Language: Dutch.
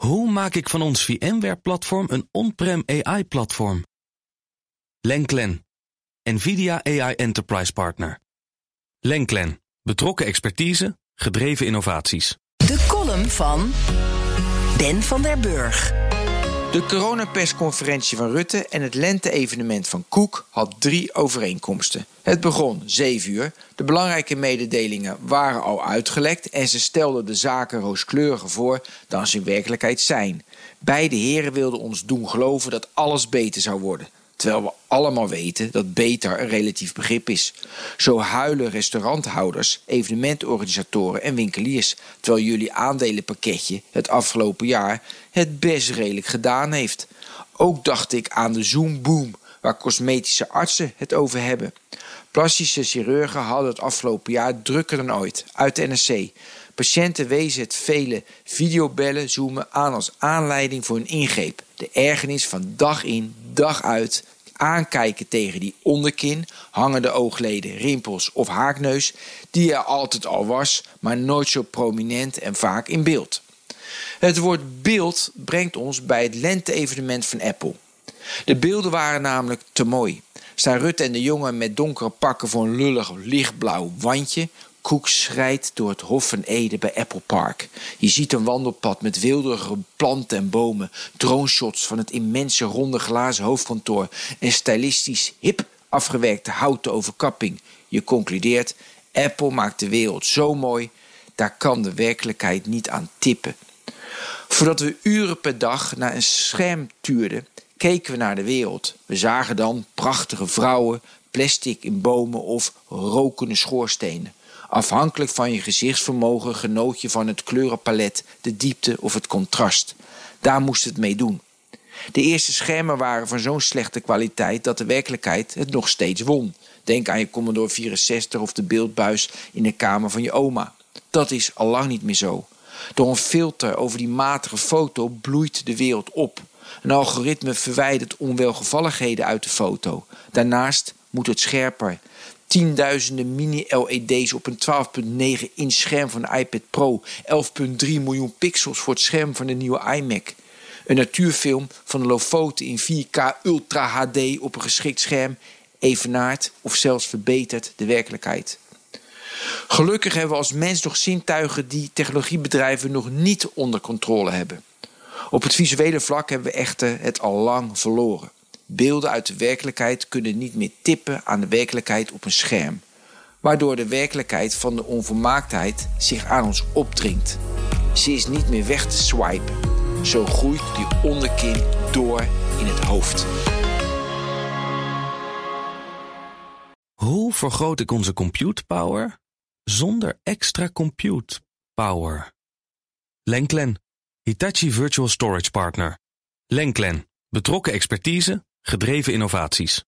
Hoe maak ik van ons VMware-platform een on-prem AI-platform? Lenklen, NVIDIA AI Enterprise Partner. Lenklen, betrokken expertise, gedreven innovaties. De column van Ben van der Burg. De coronapersconferentie van Rutte en het lente-evenement van Koek had drie overeenkomsten. Het begon 7 uur. De belangrijke mededelingen waren al uitgelekt en ze stelden de zaken rooskleuriger voor dan ze in werkelijkheid zijn. Beide heren wilden ons doen geloven dat alles beter zou worden. Terwijl we allemaal weten dat beter een relatief begrip is. Zo huilen restauranthouders, evenementorganisatoren en winkeliers. Terwijl jullie aandelenpakketje het afgelopen jaar het best redelijk gedaan heeft. Ook dacht ik aan de Zoom-boom, waar cosmetische artsen het over hebben. Plastische chirurgen hadden het afgelopen jaar drukker dan ooit, uit de NRC. Patiënten wezen het vele videobellen zoomen aan als aanleiding voor een ingreep. De ergernis van dag in, dag uit aankijken tegen die onderkin, hangende oogleden, rimpels of haakneus, die er altijd al was, maar nooit zo prominent en vaak in beeld. Het woord beeld brengt ons bij het lente-evenement van Apple. De beelden waren namelijk te mooi. Staan Rutte en de jongen met donkere pakken voor een lullig lichtblauw wandje, Koek schrijdt door het Hof van Ede bij Apple Park. Je ziet een wandelpad met wilderige planten en bomen, droneshots van het immense ronde glazen hoofdkantoor en stylistisch hip afgewerkte houten overkapping. Je concludeert: Apple maakt de wereld zo mooi, daar kan de werkelijkheid niet aan tippen. Voordat we uren per dag naar een scherm tuurden, keken we naar de wereld. We zagen dan prachtige vrouwen, plastic in bomen of rokende schoorstenen. Afhankelijk van je gezichtsvermogen genoot je van het kleurenpalet, de diepte of het contrast. Daar moest het mee doen. De eerste schermen waren van zo'n slechte kwaliteit dat de werkelijkheid het nog steeds won. Denk aan je Commodore 64 of de beeldbuis in de kamer van je oma. Dat is al lang niet meer zo. Door een filter over die matige foto bloeit de wereld op. Een algoritme verwijdert onwelgevalligheden uit de foto. Daarnaast moet het scherper tienduizenden mini-LED's op een 12,9 inch scherm van de iPad Pro, 11,3 miljoen pixels voor het scherm van de nieuwe iMac. Een natuurfilm van de Lofoten in 4K Ultra HD op een geschikt scherm evenaart of zelfs verbetert de werkelijkheid. Gelukkig hebben we als mens nog zintuigen die technologiebedrijven nog niet onder controle hebben. Op het visuele vlak hebben we echter het al lang verloren. Beelden uit de werkelijkheid kunnen niet meer tippen aan de werkelijkheid op een scherm, waardoor de werkelijkheid van de onvermaaktheid zich aan ons opdringt. Ze is niet meer weg te swipen. Zo groeit die onderkin door in het hoofd. Hoe vergroot ik onze compute power zonder extra compute power? Lenklen, Hitachi Virtual Storage Partner. Lenklen, betrokken expertise, gedreven innovaties.